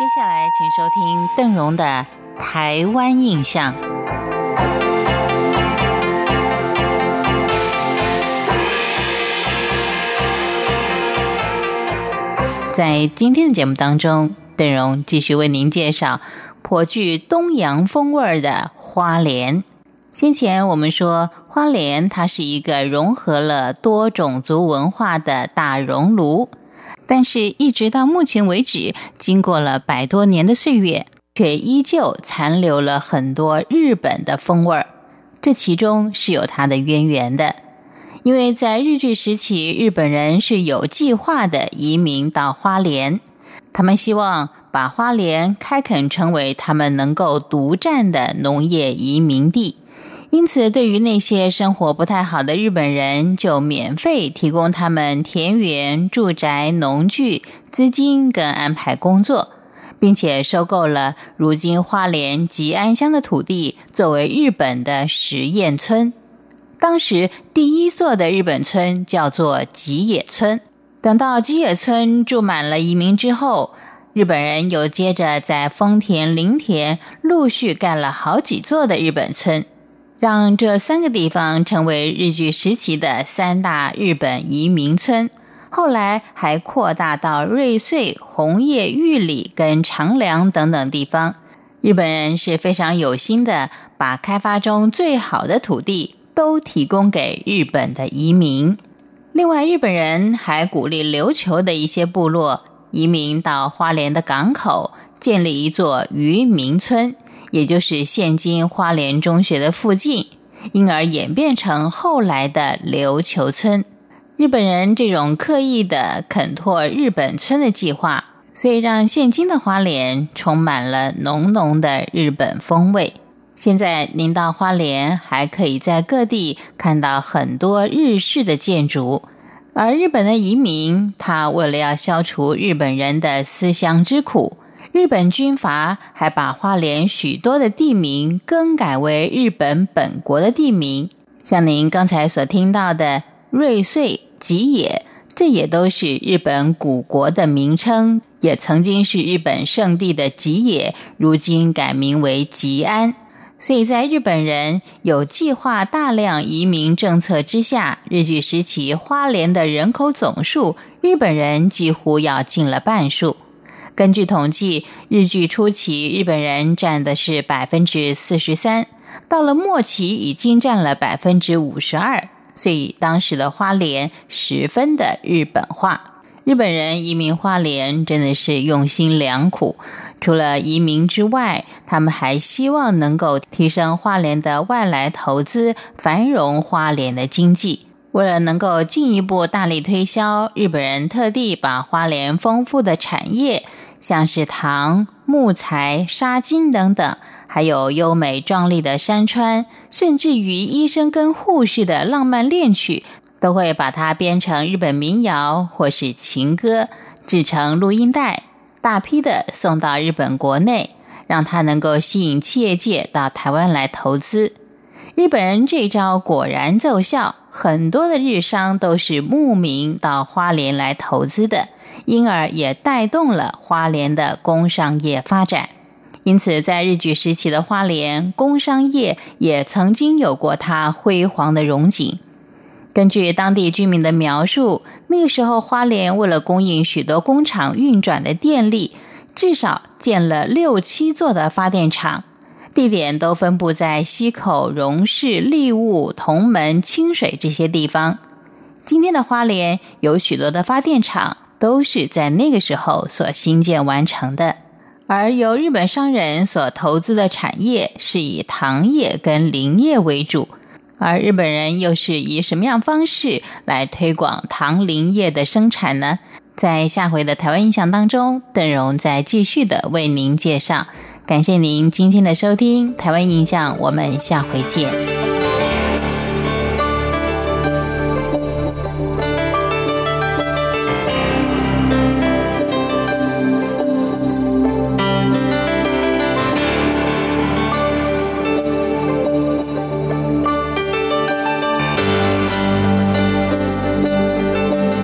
接下来，请收听邓荣的《台湾印象》。在今天的节目当中，邓荣继续为您介绍颇具东洋风味的花莲。先前我们说，花莲它是一个融合了多种族文化的大熔炉。但是，一直到目前为止，经过了百多年的岁月，却依旧残留了很多日本的风味儿。这其中是有它的渊源的，因为在日据时期，日本人是有计划的移民到花莲，他们希望把花莲开垦成为他们能够独占的农业移民地。因此，对于那些生活不太好的日本人，就免费提供他们田园、住宅、农具、资金跟安排工作，并且收购了如今花莲吉安乡的土地，作为日本的实验村。当时第一座的日本村叫做吉野村。等到吉野村住满了移民之后，日本人又接着在丰田、林田陆续盖了好几座的日本村。让这三个地方成为日据时期的三大日本移民村，后来还扩大到瑞穗、红叶、玉里跟长良等等地方。日本人是非常有心的，把开发中最好的土地都提供给日本的移民。另外，日本人还鼓励琉球的一些部落移民到花莲的港口，建立一座渔民村。也就是现今花莲中学的附近，因而演变成后来的琉球村。日本人这种刻意的垦拓日本村的计划，所以让现今的花莲充满了浓浓的日本风味。现在您到花莲，还可以在各地看到很多日式的建筑。而日本的移民，他为了要消除日本人的思乡之苦。日本军阀还把花莲许多的地名更改为日本本国的地名，像您刚才所听到的瑞穗、吉野，这也都是日本古国的名称，也曾经是日本圣地的吉野，如今改名为吉安。所以在日本人有计划大量移民政策之下，日据时期花莲的人口总数，日本人几乎要进了半数。根据统计，日据初期日本人占的是百分之四十三，到了末期已经占了百分之五十二，所以当时的花莲十分的日本化。日本人移民花莲真的是用心良苦，除了移民之外，他们还希望能够提升花莲的外来投资，繁荣花莲的经济。为了能够进一步大力推销，日本人特地把花莲丰富的产业。像是糖、木材、纱巾等等，还有优美壮丽的山川，甚至于医生跟护士的浪漫恋曲，都会把它编成日本民谣或是情歌，制成录音带，大批的送到日本国内，让它能够吸引企业界到台湾来投资。日本人这招果然奏效，很多的日商都是慕名到花莲来投资的。因而也带动了花莲的工商业发展，因此在日据时期的花莲工商业也曾经有过它辉煌的荣景。根据当地居民的描述，那个时候花莲为了供应许多工厂运转的电力，至少建了六七座的发电厂，地点都分布在溪口、荣市、利物、同门、清水这些地方。今天的花莲有许多的发电厂。都是在那个时候所新建完成的，而由日本商人所投资的产业是以糖业跟林业为主，而日本人又是以什么样方式来推广糖林业的生产呢？在下回的台湾印象当中，邓荣再继续的为您介绍。感谢您今天的收听，台湾印象，我们下回见。